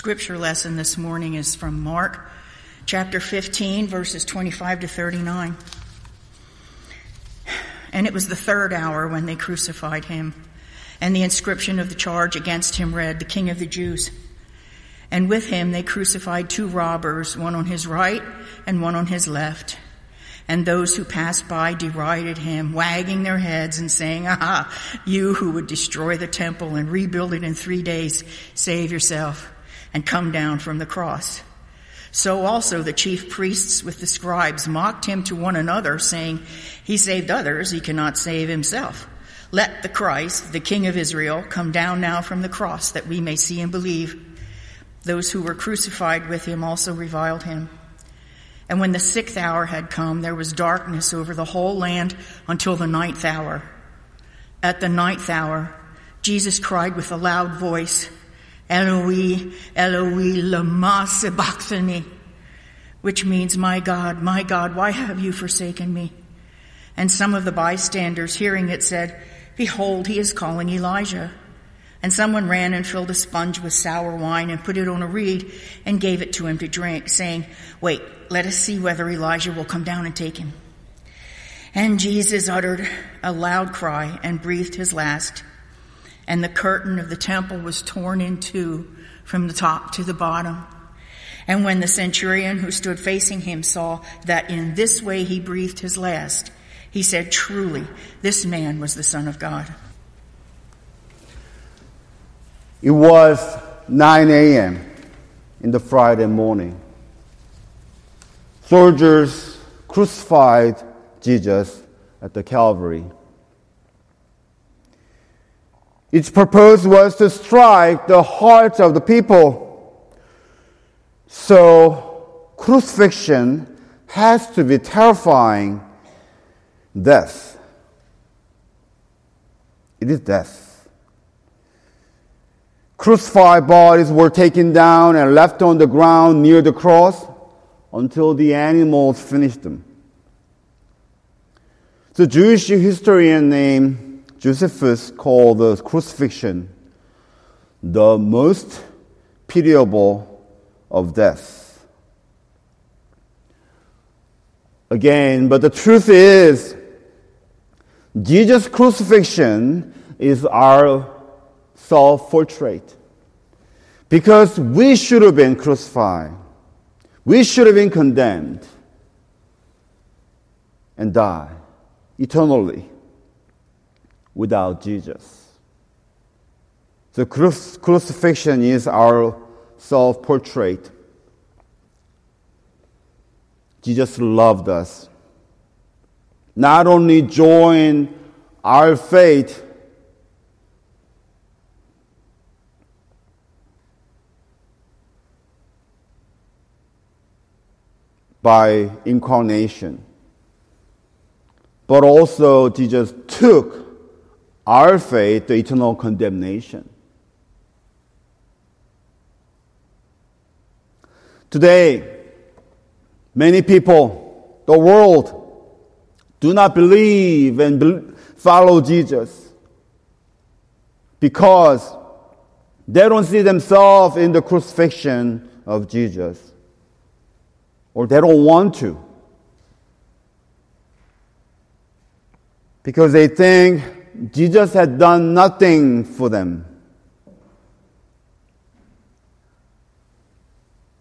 scripture lesson this morning is from Mark chapter 15, verses 25 to 39. And it was the third hour when they crucified him. And the inscription of the charge against him read, The King of the Jews. And with him they crucified two robbers, one on his right and one on his left. And those who passed by derided him, wagging their heads and saying, Aha, you who would destroy the temple and rebuild it in three days, save yourself and come down from the cross. So also the chief priests with the scribes mocked him to one another, saying, He saved others, he cannot save himself. Let the Christ, the King of Israel, come down now from the cross that we may see and believe. Those who were crucified with him also reviled him. And when the sixth hour had come, there was darkness over the whole land until the ninth hour. At the ninth hour, Jesus cried with a loud voice, Eloi, Eloi, lama sabachthani, which means, My God, my God, why have you forsaken me? And some of the bystanders hearing it said, Behold, he is calling Elijah. And someone ran and filled a sponge with sour wine and put it on a reed and gave it to him to drink, saying, Wait, let us see whether Elijah will come down and take him. And Jesus uttered a loud cry and breathed his last. And the curtain of the temple was torn in two from the top to the bottom. And when the centurion who stood facing him saw that in this way he breathed his last, he said, Truly, this man was the Son of God. It was 9 a.m. in the Friday morning. Soldiers crucified Jesus at the Calvary. Its purpose was to strike the hearts of the people. So, crucifixion has to be terrifying death. It is death. Crucified bodies were taken down and left on the ground near the cross until the animals finished them. The Jewish historian named Josephus called the crucifixion the most pitiable of deaths. Again, but the truth is, Jesus' crucifixion is our self portrait. Because we should have been crucified. We should have been condemned and die eternally without Jesus. The crucifixion is our self portrait. Jesus loved us. Not only join our faith, by incarnation, but also Jesus took our fate, the eternal condemnation. Today, Many people, the world, do not believe and follow Jesus because they don't see themselves in the crucifixion of Jesus or they don't want to because they think Jesus had done nothing for them.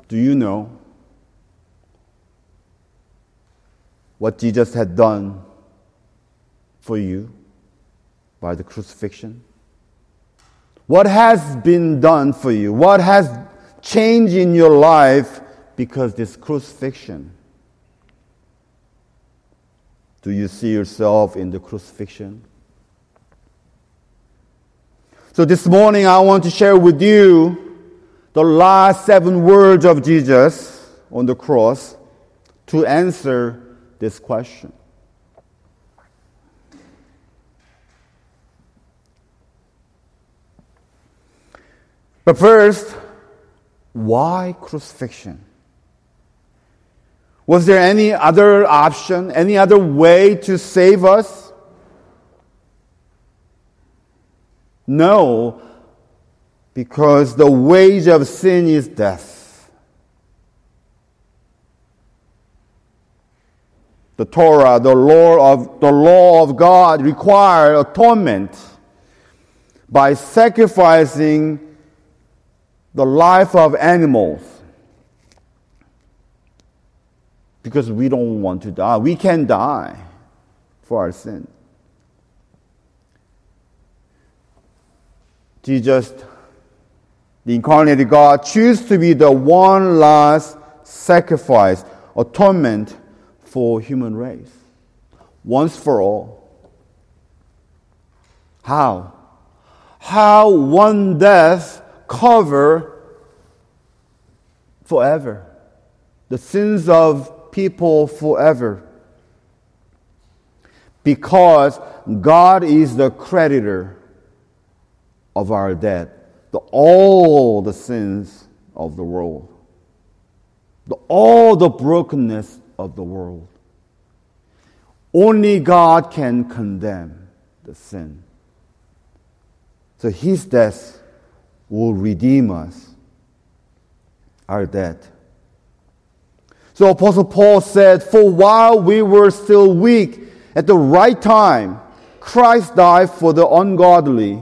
Do you know? what Jesus had done for you by the crucifixion? What has been done for you? What has changed in your life because this crucifixion? Do you see yourself in the crucifixion? So this morning I want to share with you the last seven words of Jesus on the cross to answer this question. But first, why crucifixion? Was there any other option, any other way to save us? No, because the wage of sin is death. The Torah, the law of, the law of God required atonement by sacrificing the life of animals. Because we don't want to die. We can die for our sin. Jesus, the incarnated God, choose to be the one last sacrifice, atonement for human race. Once for all. How? How one death cover forever the sins of people forever because God is the creditor of our debt, the, all the sins of the world, the, all the brokenness of the world. Only God can condemn the sin. So his death will redeem us, our debt. So Apostle Paul said, For while we were still weak, at the right time, Christ died for the ungodly.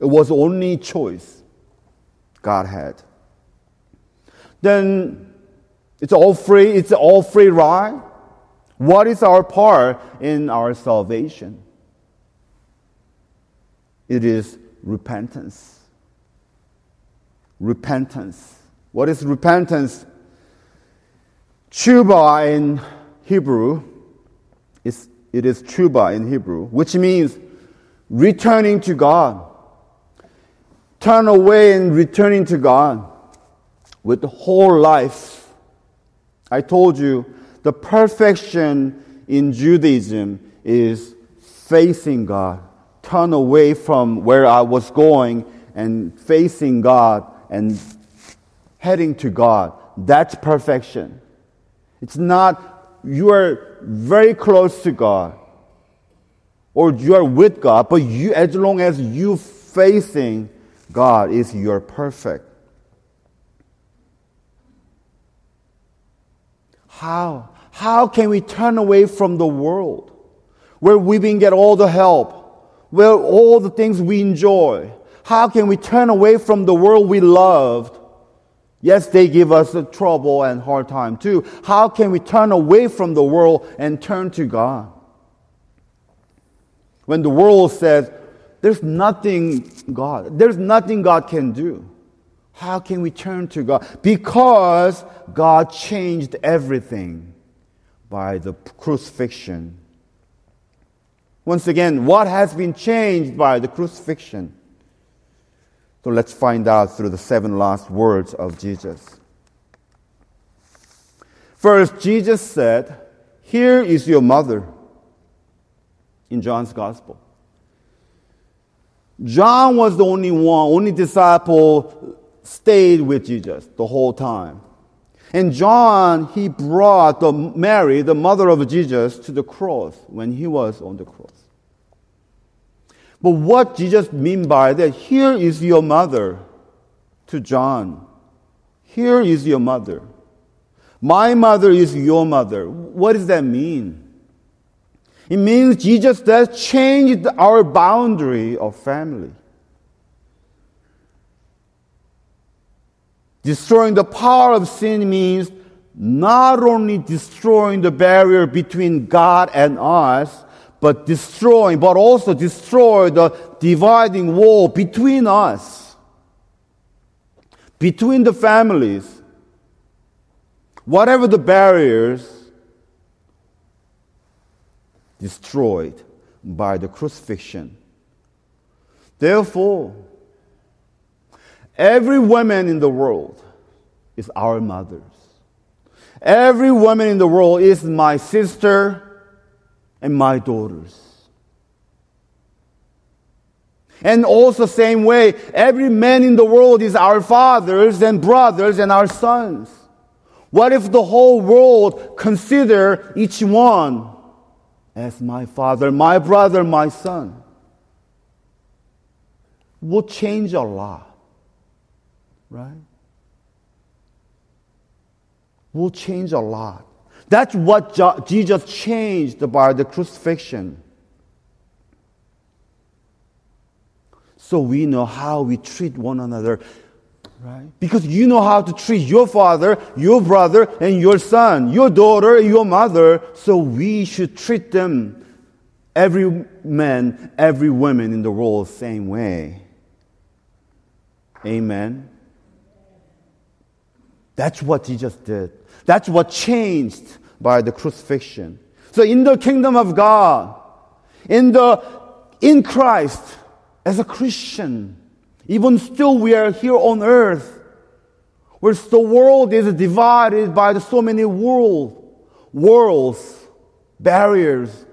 It was the only choice God had. Then it's all free, it's all free ride. What is our part in our salvation? It is repentance. Repentance. What is repentance? Tshuva in Hebrew, it is tshuva in Hebrew, which means returning to God. Turn away and returning to God with the whole life. I told you the perfection in Judaism is facing God. Turn away from where I was going and facing God and heading to God. That's perfection. It's not you are very close to God or you are with God, but you, as long as you facing God is your perfect. How? How can we turn away from the world where we can get all the help, where all the things we enjoy? How can we turn away from the world we loved Yes, they give us a trouble and hard time too. How can we turn away from the world and turn to God? When the world says, there's nothing God, there's nothing God can do. How can we turn to God? Because God changed everything by the crucifixion. Once again, what has been changed by the crucifixion? So let's find out through the seven last words of Jesus. First, Jesus said, Here is your mother in John's Gospel. John was the only one, only disciple stayed with Jesus the whole time. And John, he brought the Mary, the mother of Jesus, to the cross when he was on the cross. But what Jesus mean by that? Here is your mother to John. Here is your mother. My mother is your mother. What does that mean? It means Jesus does changed our boundary of family. Destroying the power of sin means not only destroying the barrier between God and us, but destroying, but also destroy the dividing wall between us, between the families. Whatever the barriers, destroyed by the crucifixion. Therefore, Every woman in the world is our mothers. Every woman in the world is my sister and my daughters. And also same way, every man in the world is our fathers and brothers and our sons. What if the whole world consider each one as my father, my brother, my son? Will change a lot right? Will change a lot. That's what Jesus changed by the crucifixion. So we know how we treat one another, right? Because you know how to treat your father, your brother, and your son, your daughter, your mother. So we should treat them, every man, every woman in the world, the same way. Amen. That's what Jesus did. That's what changed by the crucifixion. So in the kingdom of God, in the, in Christ, as a Christian, even still we are here on earth, where the world is divided by so many world, worlds, barriers,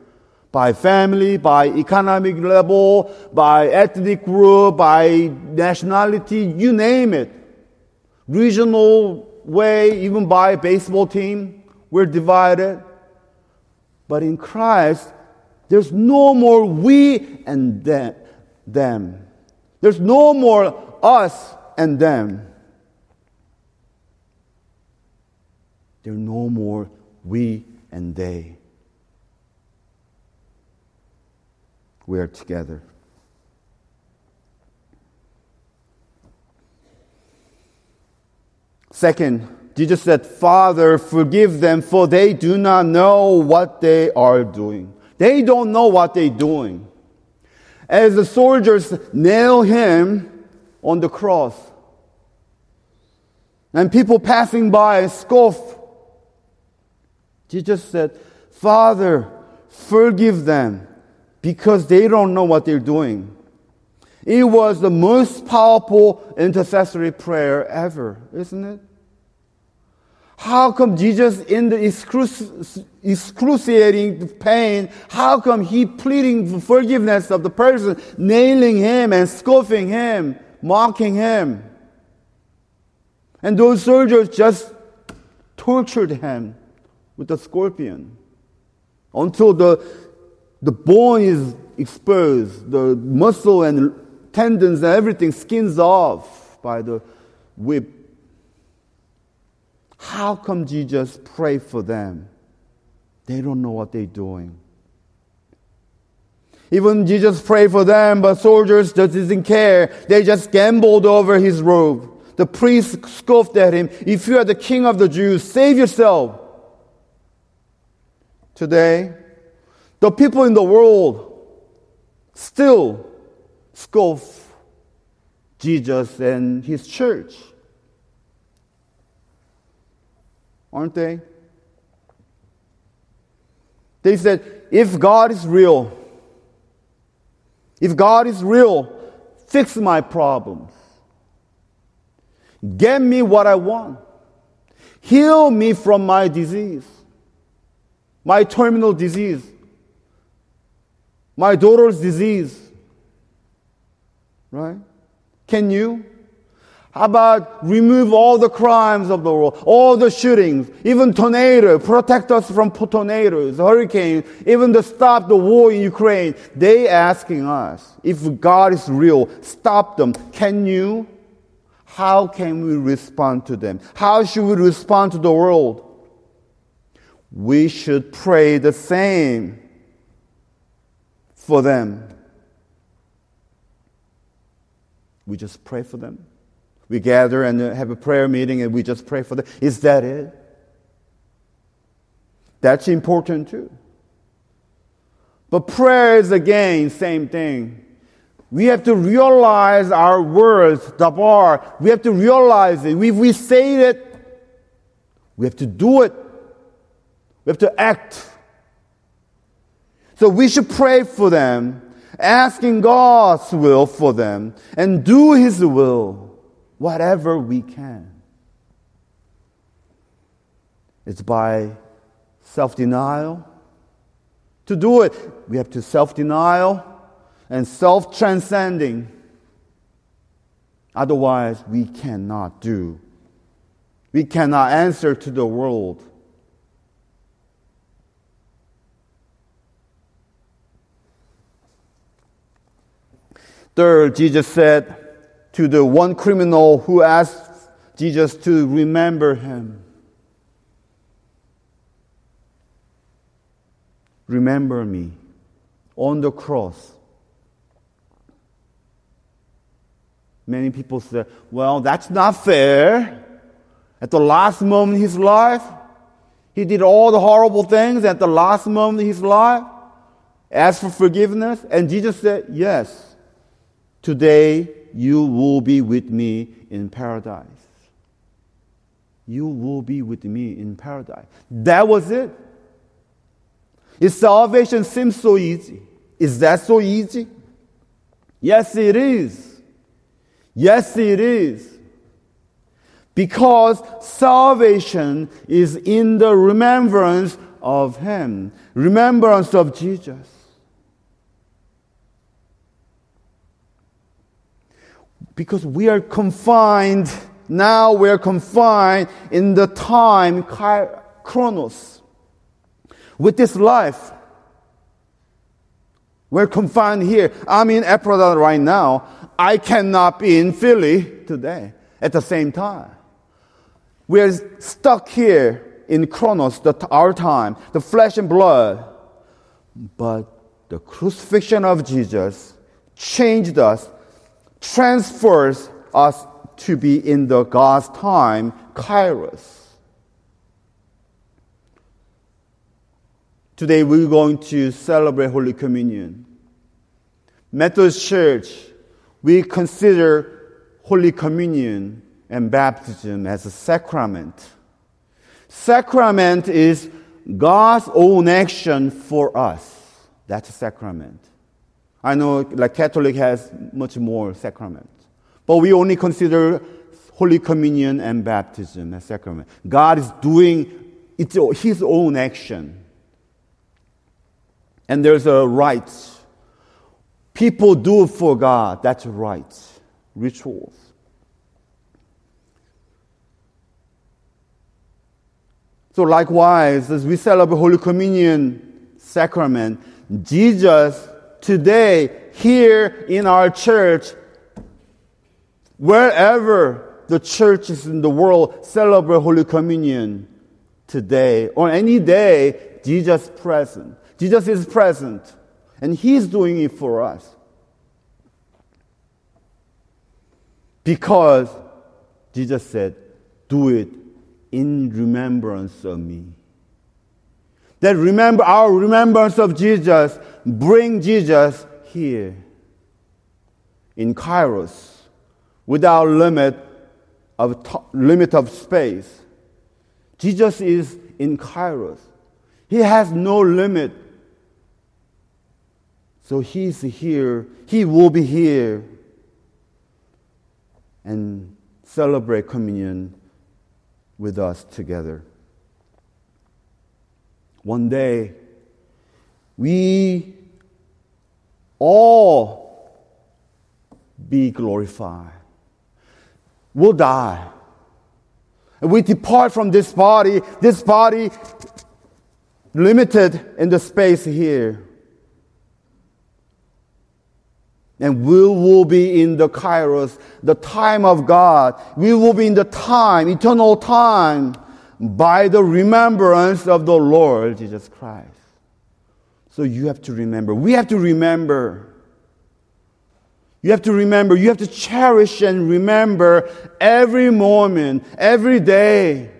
by family, by economic level, by ethnic group, by nationality, you name it. Regional way, even by baseball team, we're divided. But in Christ, there's no more we and them. There's no more us and them. There's no more we and they. We are together. Second, Jesus said, Father, forgive them, for they do not know what they are doing. They don't know what they're doing. As the soldiers nail him on the cross, and people passing by scoff, Jesus said, Father, forgive them because they don't know what they're doing. It was the most powerful intercessory prayer ever, isn't it? How come Jesus, in the excruciating pain, how come he pleading for forgiveness of the person, nailing him and scoffing him, mocking him? And those soldiers just tortured him with the scorpion until the, the bone is exposed, the muscle and tendons and everything skins off by the whip. How come Jesus pray for them? They don't know what they're doing. Even Jesus prayed for them, but soldiers just didn't care. They just gambled over his robe. The priest scoffed at him. If you are the king of the Jews, save yourself. Today, the people in the world still scoff Jesus and his church. Aren't they? They said, if God is real, if God is real, fix my problems. Get me what I want. Heal me from my disease, my terminal disease, my daughter's disease, Right? Can you? How about remove all the crimes of the world, all the shootings, even tornado, protect us from tornadoes, hurricanes, even to stop the war in Ukraine. They asking us, if God is real, stop them. Can you? How can we respond to them? How should we respond to the world? We should pray the same for them. We just pray for them. We gather and uh, have a prayer meeting and we just pray for them. Is that it? That's important too. But prayer is again, same thing. We have to realize our words, dabar. We have to realize it. We say it, we have to do it. We have to act. So we should pray for them asking God's will for them and do His will whatever we can. It's by self denial. To do it, we have to self denial and self transcending. Otherwise, we cannot do. We cannot answer to the world. Third, Jesus said to the one criminal who asked Jesus to remember him, Remember me on the cross. Many people say, Well, that's not fair. At the last moment of his life, he did all the horrible things at the last moment of his life, asked for forgiveness, and Jesus said, Yes. Today you will be with me in paradise. You will be with me in paradise. That was it. Salvation seems so easy, is that so easy? Yes, it is. Yes, it is. Because salvation is in the remembrance of Him, remembrance of Jesus. Because we are confined, now we're confined in the time, chronos. With this life, we're confined here. I'm in Ephrata right now. I cannot be in Philly today at the same time. We're stuck here in chronos, the, our time, the flesh and blood. But the crucifixion of Jesus changed us transfers us to be in the God's time, kairos. Today we're going to celebrate Holy Communion. Methodist Church, we consider Holy Communion and baptism as a sacrament. Sacrament is God's own action for us. That's a sacrament. I know like Catholic has much more sacraments. But we only consider Holy Communion and baptism as sacrament. God is doing it's his own action. And there's a right. People do for God. That's right. Rituals. So likewise, as we celebrate Holy Communion sacrament, Jesus today here in our church, wherever the churches in the world celebrate Holy Communion today or any day, Jesus is present. Jesus is present and He's doing it for us. Because Jesus said, Do it in remembrance of me. That remember our remembrance of Jesus bring Jesus here in Kairos without limit of t- limit of space. Jesus is in Kairos. He has no limit. So he's here. He will be here and celebrate communion with us together. One day, we all be glorified. We'll die. And we depart from this body, this body limited in the space here. And we will be in the kairos, the time of God. We will be in the time, eternal time, by the remembrance of the Lord Jesus Christ. So you have to remember. We have to remember. You have to remember. You have to cherish and remember every moment, every day.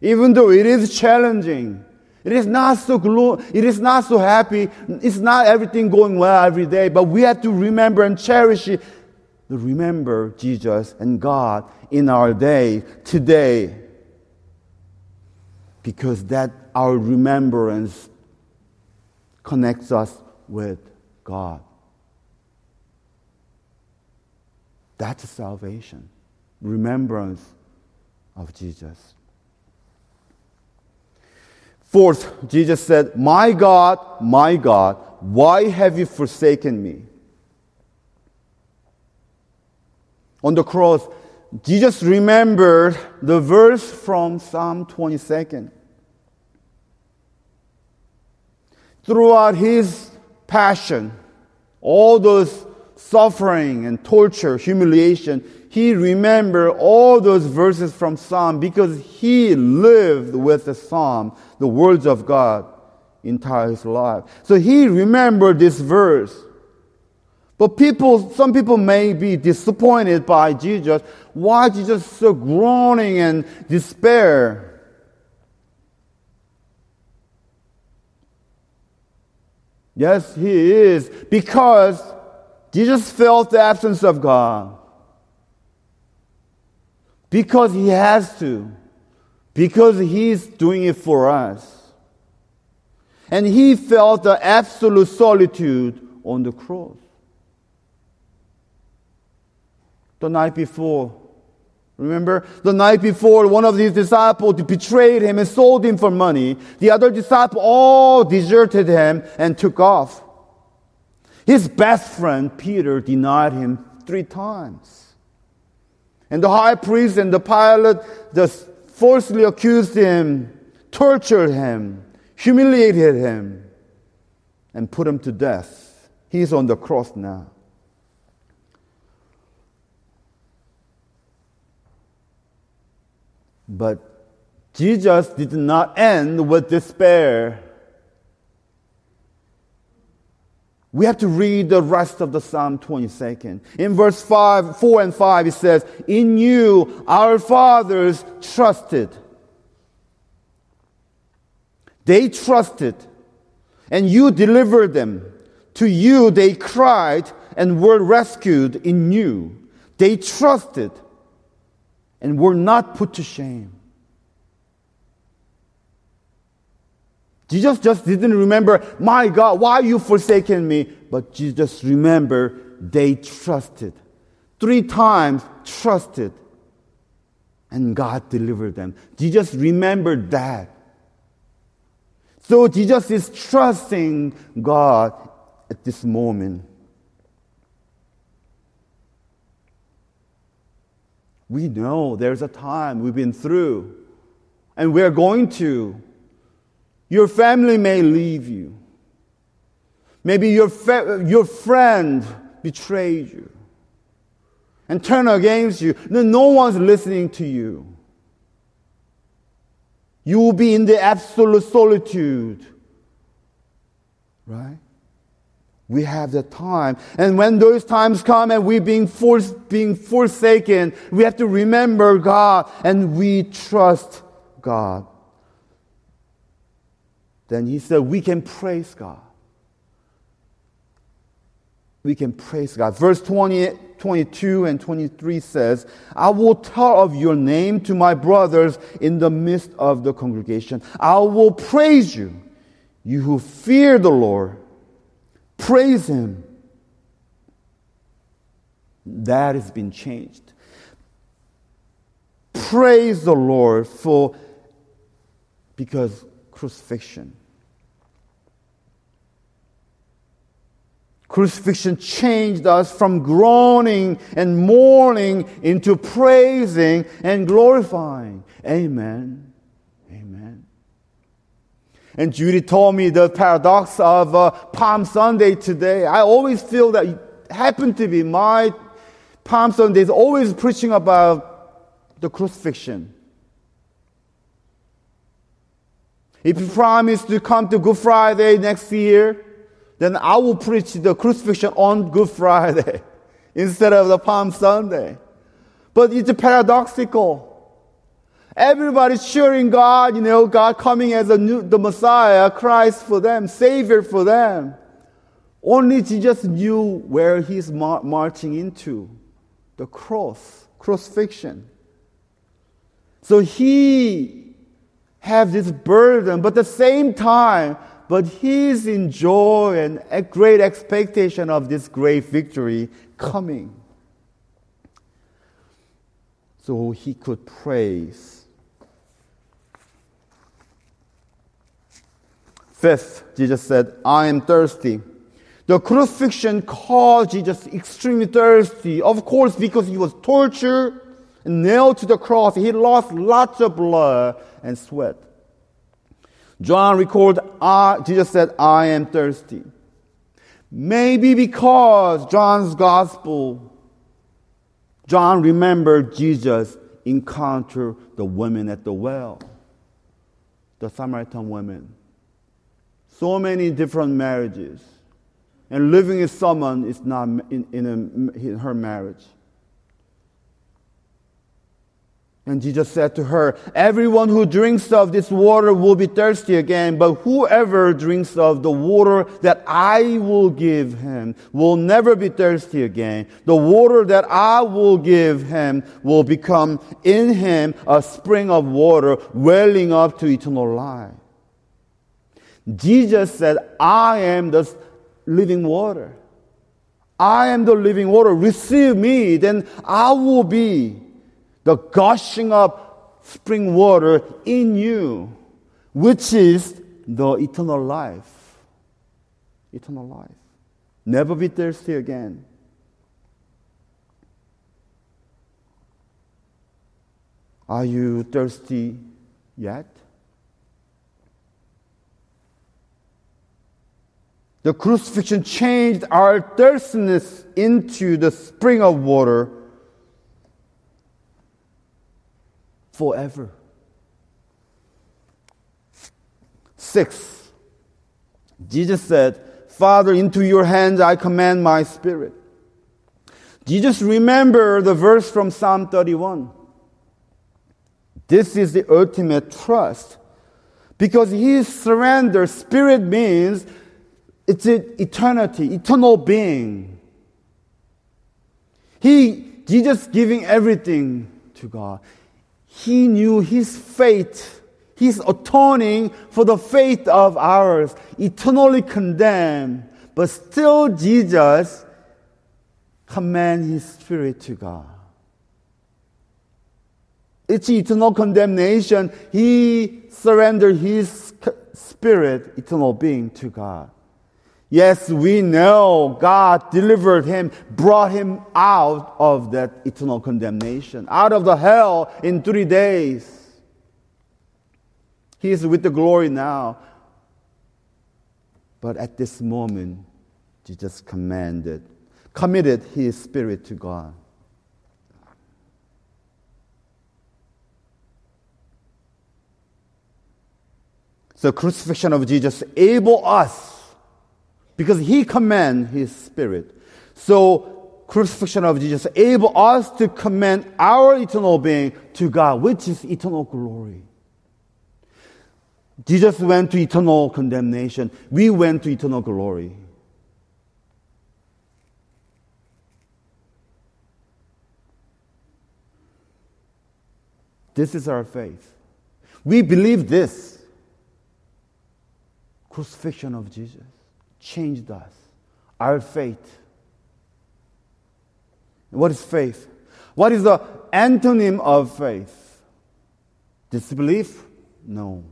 Even though it is challenging. It is not so glo- it is not so happy. It's not everything going well every day, but we have to remember and cherish it. Remember Jesus and God in our day today. Because that our remembrance connects us with God. That's salvation. remembrance of Jesus. Fourth, Jesus said, My God, my God, why have you forsaken me? On the cross, Jesus remembered the verse from Psalm 22. Throughout his passion, all those suffering and torture, humiliation, he remembered all those verses from Psalm because he lived with the Psalm, the words of God, entire his life. So he remembered this verse. But people, some people may be disappointed by Jesus. Why Jesus so groaning and despair? Yes, he is. Because Jesus felt the absence of God. Because he has to. Because he's doing it for us. And he felt the absolute solitude on the cross. The night before. Remember, the night before, one of his disciples betrayed him and sold him for money. The other disciple all deserted him and took off. His best friend, Peter, denied him three times. And the high priest and the Pilate just falsely accused him, tortured him, humiliated him, and put him to death. He's on the cross now. But Jesus did not end with despair. We have to read the rest of the Psalm 22nd. In verse 5, 4 and 5, it says, In you our fathers trusted. They trusted, and you delivered them. To you they cried and were rescued in you. They trusted and were not put to shame. Jesus just didn't remember, my God, why you forsaken me? But Jesus remembered they trusted. Three times trusted. And God delivered them. Jesus remembered that. So Jesus is trusting God at this moment. We know there's a time we've been through, and we're going to. Your family may leave you. Maybe your, your friend betrayed you and turn against you. No, no one's listening to you. You will be in the absolute solitude. Right? We have the time. And when those times come and we're being forced, being forsaken, we have to remember God and we trust God. Then he said, we can praise God. We can praise God. Verse 20, 22 and 23 says, I will tell of your name to my brothers in the midst of the congregation. I will praise you, you who fear the Lord. Praise Him. That has been changed. Praise the Lord for because crucifixion. Crucifixion changed us from groaning and mourning into praising and glorifying. Amen. And Judy told me the paradox of uh, Palm Sunday today. I always feel that it happened to be my Palm Sunday is always preaching about the crucifixion. If you promise to come to Good Friday next year, then I will preach the crucifixion on Good Friday instead of the Palm Sunday. But it's paradoxical. Everybody's cheering God, you know, God coming as a new, the Messiah, Christ for them, Savior for them. Only Jesus knew where he's mar- marching into the cross, crucifixion. So he have this burden, but at the same time, but he's in joy and a great expectation of this great victory coming. so he could praise. Fifth, Jesus said, I am thirsty. The crucifixion caused Jesus extremely thirsty. Of course, because he was tortured and nailed to the cross, he lost lots of blood and sweat. John recalled, I, Jesus said, I am thirsty. Maybe because John's gospel, John remembered Jesus encounter the women at the well, the Samaritan women. So many different marriages. And living with someone is not in, in, a, in her marriage. And Jesus said to her, Everyone who drinks of this water will be thirsty again, but whoever drinks of the water that I will give him will never be thirsty again. The water that I will give him will become in him a spring of water welling up to eternal life. Jesus said, I am the living water. I am the living water. Receive me, then I will be the gushing up spring water in you, which is the eternal life. Eternal life. Never be thirsty again. Are you thirsty yet? The crucifixion changed our thirstiness into the spring of water forever. Six, Jesus said, Father, into your hands I command my spirit. Jesus remember the verse from Psalm 31. This is the ultimate trust. Because his surrender, spirit means it's eternity, eternal being. He, Jesus giving everything to God. He knew his fate. He's atoning for the fate of ours, eternally condemned. But still, Jesus command his spirit to God. It's eternal condemnation. He surrendered his spirit, eternal being, to God. Yes, we know God delivered him, brought him out of that eternal condemnation, out of the hell in three days. He is with the glory now. But at this moment, Jesus commanded, committed his spirit to God. The crucifixion of Jesus able us because he command his spirit. So crucifixion of Jesus able us to command our eternal being to God, which is eternal glory. Jesus went to eternal condemnation. We went to eternal glory. This is our faith. We believe this crucifixion of Jesus changed us, our faith. What is faith? What is the antonym of faith? Disbelief? No.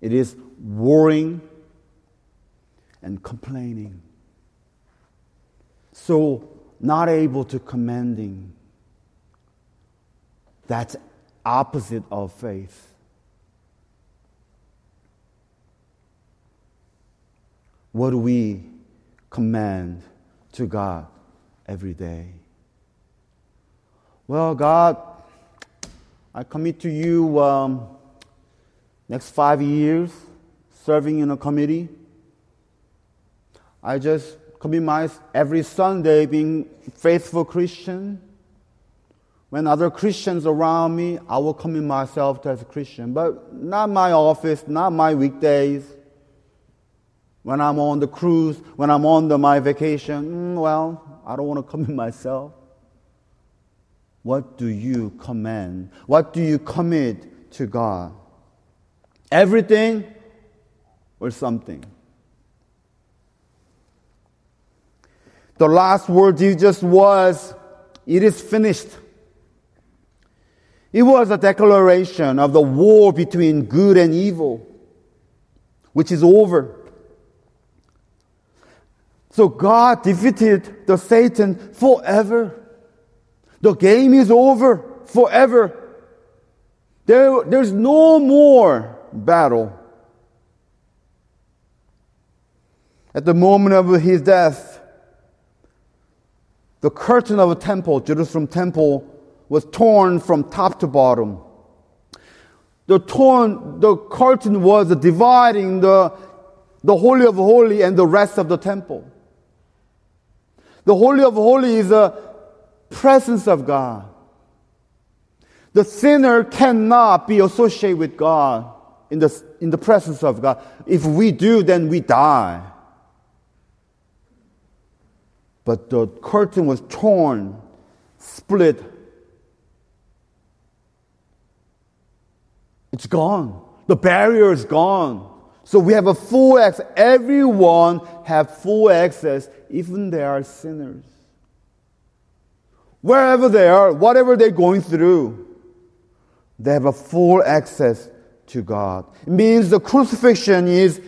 It is worrying and complaining. So, not able to commanding. That's opposite of faith. What we command to God every day? Well, God, I commit to you um, next five years serving in a committee. I just commit my every Sunday being faithful Christian. When other Christians around me, I will commit myself to as a Christian, but not my office, not my weekdays when I'm on the cruise, when I'm on the, my vacation, mm, well, I don't want to commit myself. What do you command? What do you commit to God? Everything or something? The last word Jesus was, it is finished. It was a declaration of the war between good and evil, which is over. So God defeated the Satan forever. The game is over forever. There, there's no more battle. At the moment of his death, the curtain of the temple, Jerusalem temple, was torn from top to bottom. The torn, the curtain was dividing the, the Holy of Holy and the rest of the temple. The Holy of Holies is the presence of God. The sinner cannot be associated with God in the, in the presence of God. If we do, then we die. But the curtain was torn, split. It's gone. The barrier is gone. So we have a full access. Everyone have full access, even they are sinners. Wherever they are, whatever they're going through, they have a full access to God. It means the crucifixion is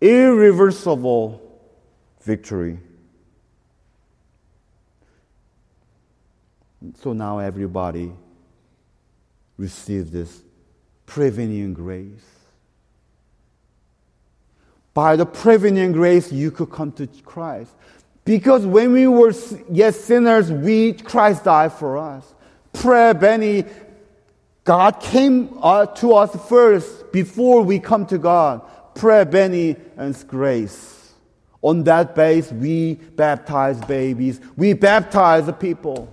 irreversible victory. So now everybody receives this prevenient grace. By the prevenient grace, you could come to Christ. Because when we were yet sinners, we, Christ died for us. Prevenient, God came uh, to us first before we come to God. Prayer, Benny, and grace. On that base, we baptize babies. We baptize the people.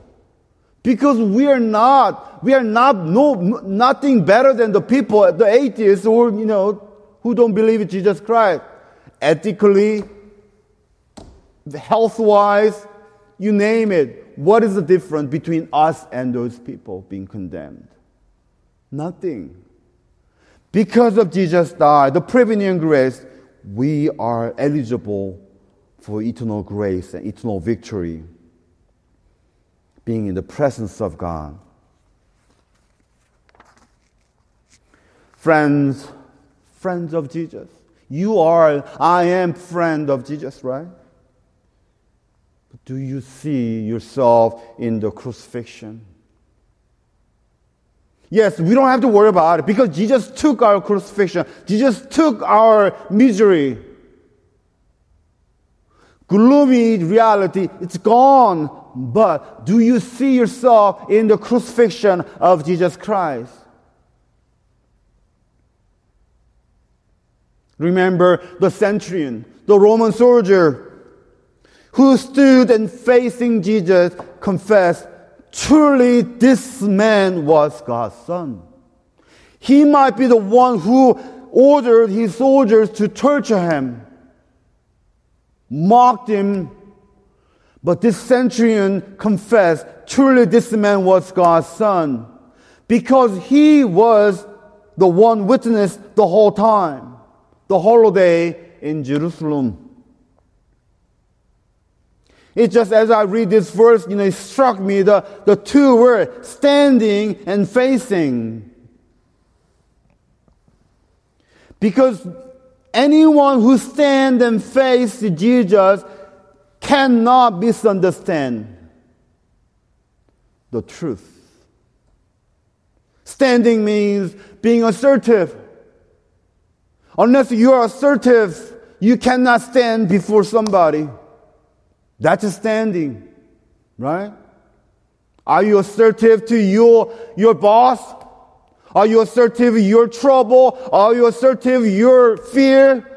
Because we are not, we are not, no, nothing better than the people, the atheists or, you know, who don't believe in Jesus Christ ethically, health wise, you name it. What is the difference between us and those people being condemned? Nothing. Because of Jesus died, the prevenient grace, we are eligible for eternal grace and eternal victory, being in the presence of God. Friends, friends of Jesus. You are, I am friend of Jesus, right? But do you see yourself in the crucifixion? Yes, we don't have to worry about it because Jesus took our crucifixion. Jesus took our misery. Gloomy reality, it's gone. But do you see yourself in the crucifixion of Jesus Christ? Remember the centurion, the Roman soldier who stood and facing Jesus confessed, truly this man was God's son. He might be the one who ordered his soldiers to torture him, mocked him, but this centurion confessed, truly this man was God's son, because he was the one witness the whole time the holiday in Jerusalem. It's just as I read this verse, you know, it struck me the, the two words, standing and facing. Because anyone who stands and faces Jesus cannot misunderstand the truth. Standing means being assertive. Unless you are assertive, you cannot stand before somebody. That's standing, right? Are you assertive to your, your boss? Are you assertive your trouble? Are you assertive your fear?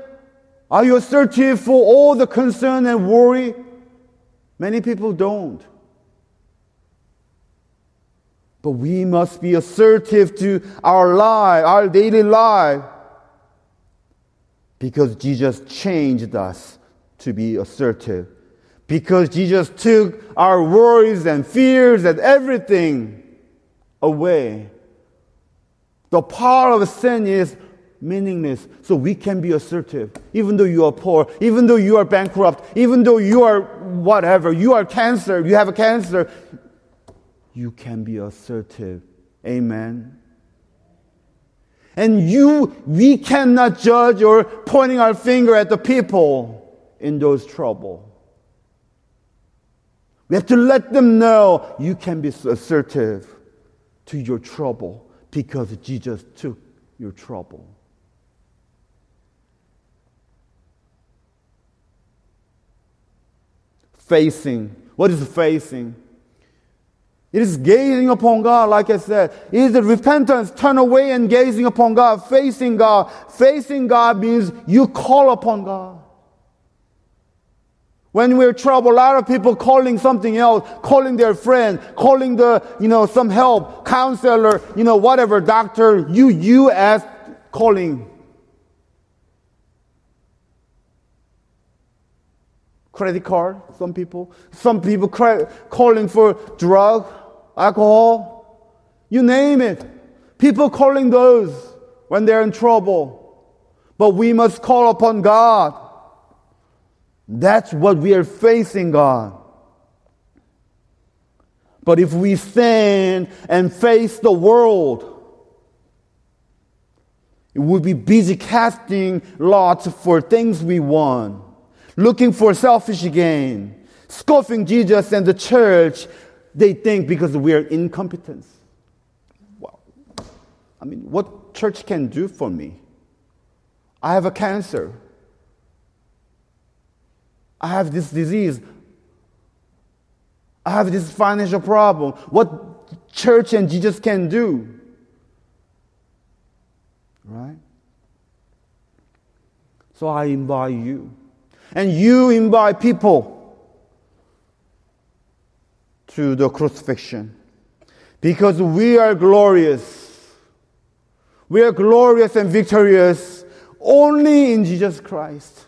Are you assertive for all the concern and worry? Many people don't. But we must be assertive to our life, our daily life because Jesus changed us to be assertive. Because Jesus took our worries and fears and everything away. The power of sin is meaningless. So we can be assertive. Even though you are poor, even though you are bankrupt, even though you are whatever, you are cancer, you have a cancer, you can be assertive. Amen. And you, we cannot judge or pointing our finger at the people in those trouble. We have to let them know you can be assertive to your trouble because Jesus took your trouble. Facing. What is facing? It is gazing upon God, like I said. It is the repentance, turn away and gazing upon God, facing God. Facing God means you call upon God. When we're troubled, a lot of people calling something else, calling their friend, calling the, you know, some help, counselor, you know, whatever, doctor, you, you as calling. Credit card, some people. Some people calling for drug, alcohol, you name it. People calling those when they're in trouble. But we must call upon God. That's what we are facing, God. But if we stand and face the world, it would be busy casting lots for things we want, looking for selfish gain, scoffing Jesus and the church. They think because we are incompetent. Well, I mean, what church can do for me? I have a cancer. I have this disease. I have this financial problem. What church and Jesus can do? Right? So I invite you. And you invite people to the crucifixion. Because we are glorious. We are glorious and victorious only in Jesus Christ.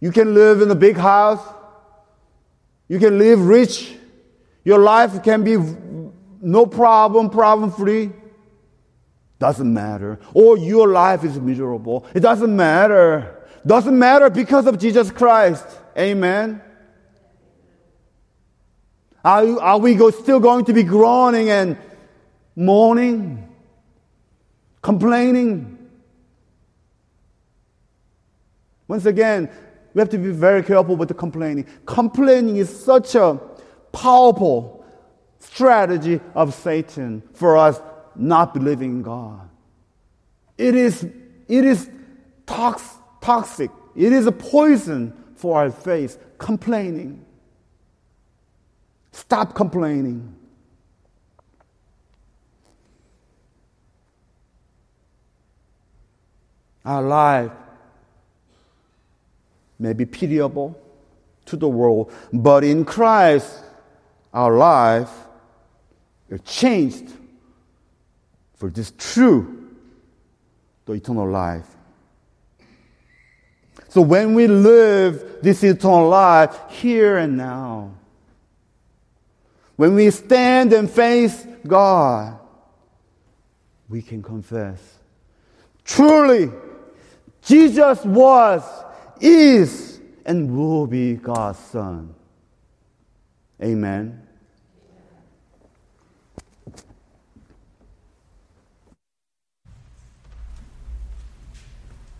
You can live in a big house. You can live rich. Your life can be no problem, problem free. Doesn't matter. Or your life is miserable. It doesn't matter. Doesn't matter because of Jesus Christ. Amen. Are, are we go, still going to be groaning and mourning, complaining? Once again, we have to be very careful with the complaining. Complaining is such a powerful strategy of Satan for us not believing in God. It is, it is tox, toxic. It is a poison for our faith. Complaining. Stop complaining. Our life may be pitiable to the world, but in Christ, our life is changed for this true, the eternal life. So when we live this eternal life here and now, when we stand and face God, we can confess. Truly, Jesus was is and will be God's Son. Amen.